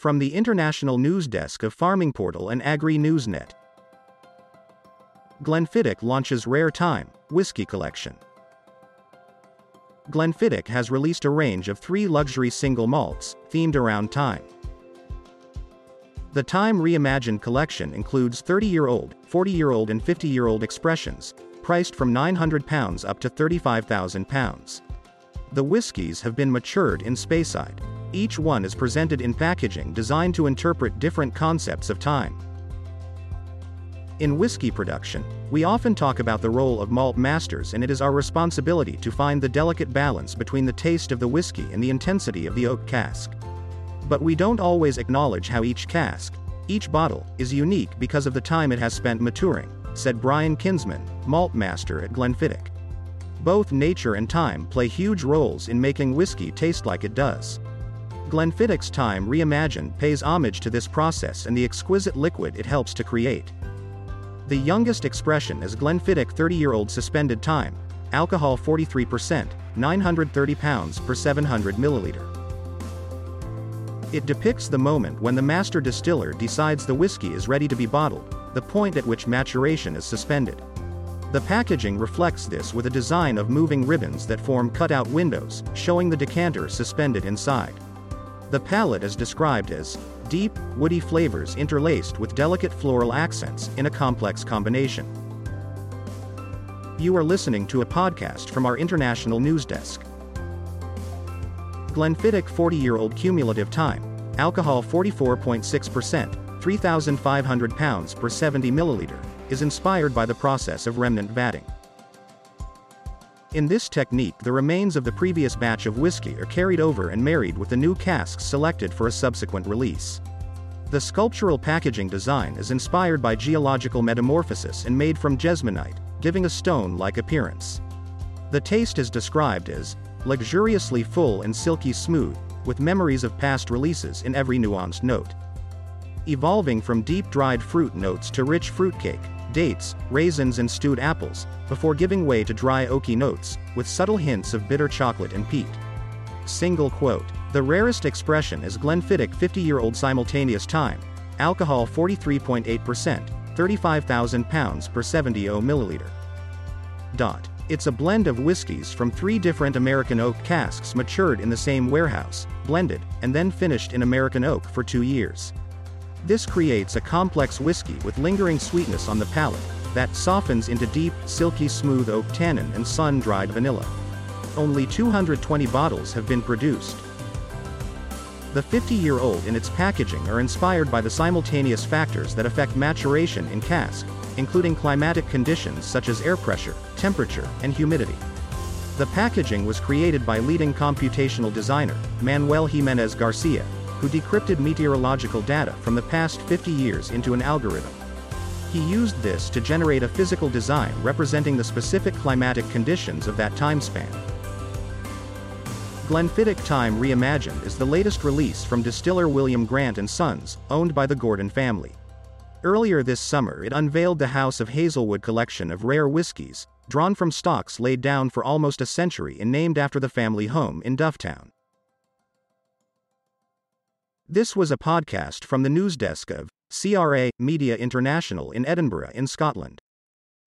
From the International News Desk of Farming Portal and Agri Newsnet. Glenfiddich launches Rare Time Whiskey Collection. Glenfiddich has released a range of three luxury single malts, themed around time. The Time Reimagined collection includes 30 year old, 40 year old, and 50 year old expressions, priced from £900 up to £35,000. The whiskies have been matured in Speyside. Each one is presented in packaging designed to interpret different concepts of time. In whiskey production, we often talk about the role of malt masters, and it is our responsibility to find the delicate balance between the taste of the whiskey and the intensity of the oak cask. But we don't always acknowledge how each cask, each bottle, is unique because of the time it has spent maturing, said Brian Kinsman, malt master at Glenfiddich. Both nature and time play huge roles in making whiskey taste like it does. Glenfiddich's Time Reimagined pays homage to this process and the exquisite liquid it helps to create. The youngest expression is Glenfiddich 30-year-old suspended time, alcohol 43%, 930 pounds per 700 milliliter. It depicts the moment when the master distiller decides the whiskey is ready to be bottled, the point at which maturation is suspended. The packaging reflects this with a design of moving ribbons that form cutout windows, showing the decanter suspended inside. The palate is described as deep, woody flavors interlaced with delicate floral accents in a complex combination. You are listening to a podcast from our international news desk. Glenfiddich 40 year old cumulative time, alcohol 44.6%, 3,500 pounds per 70 milliliter, is inspired by the process of remnant vatting. In this technique, the remains of the previous batch of whiskey are carried over and married with the new casks selected for a subsequent release. The sculptural packaging design is inspired by geological metamorphosis and made from jesmonite, giving a stone-like appearance. The taste is described as luxuriously full and silky smooth, with memories of past releases in every nuanced note. Evolving from deep dried fruit notes to rich fruitcake, dates, raisins and stewed apples, before giving way to dry oaky notes, with subtle hints of bitter chocolate and peat. Single quote. The rarest expression is Glenfiddich 50-year-old simultaneous time, alcohol 43.8%, 35,000 pounds per 70 milliliter. Dot. It's a blend of whiskies from three different American oak casks matured in the same warehouse, blended, and then finished in American oak for two years. This creates a complex whiskey with lingering sweetness on the palate, that softens into deep, silky smooth oak tannin and sun-dried vanilla. Only 220 bottles have been produced. The 50-year-old and its packaging are inspired by the simultaneous factors that affect maturation in cask, including climatic conditions such as air pressure, temperature, and humidity. The packaging was created by leading computational designer, Manuel Jimenez Garcia, who decrypted meteorological data from the past 50 years into an algorithm. He used this to generate a physical design representing the specific climatic conditions of that time span. Glenfiddich Time Reimagined is the latest release from distiller William Grant & Sons, owned by the Gordon family. Earlier this summer it unveiled the House of Hazelwood collection of rare whiskies, drawn from stocks laid down for almost a century and named after the family home in Dufftown. This was a podcast from the news desk of CRA Media International in Edinburgh in Scotland.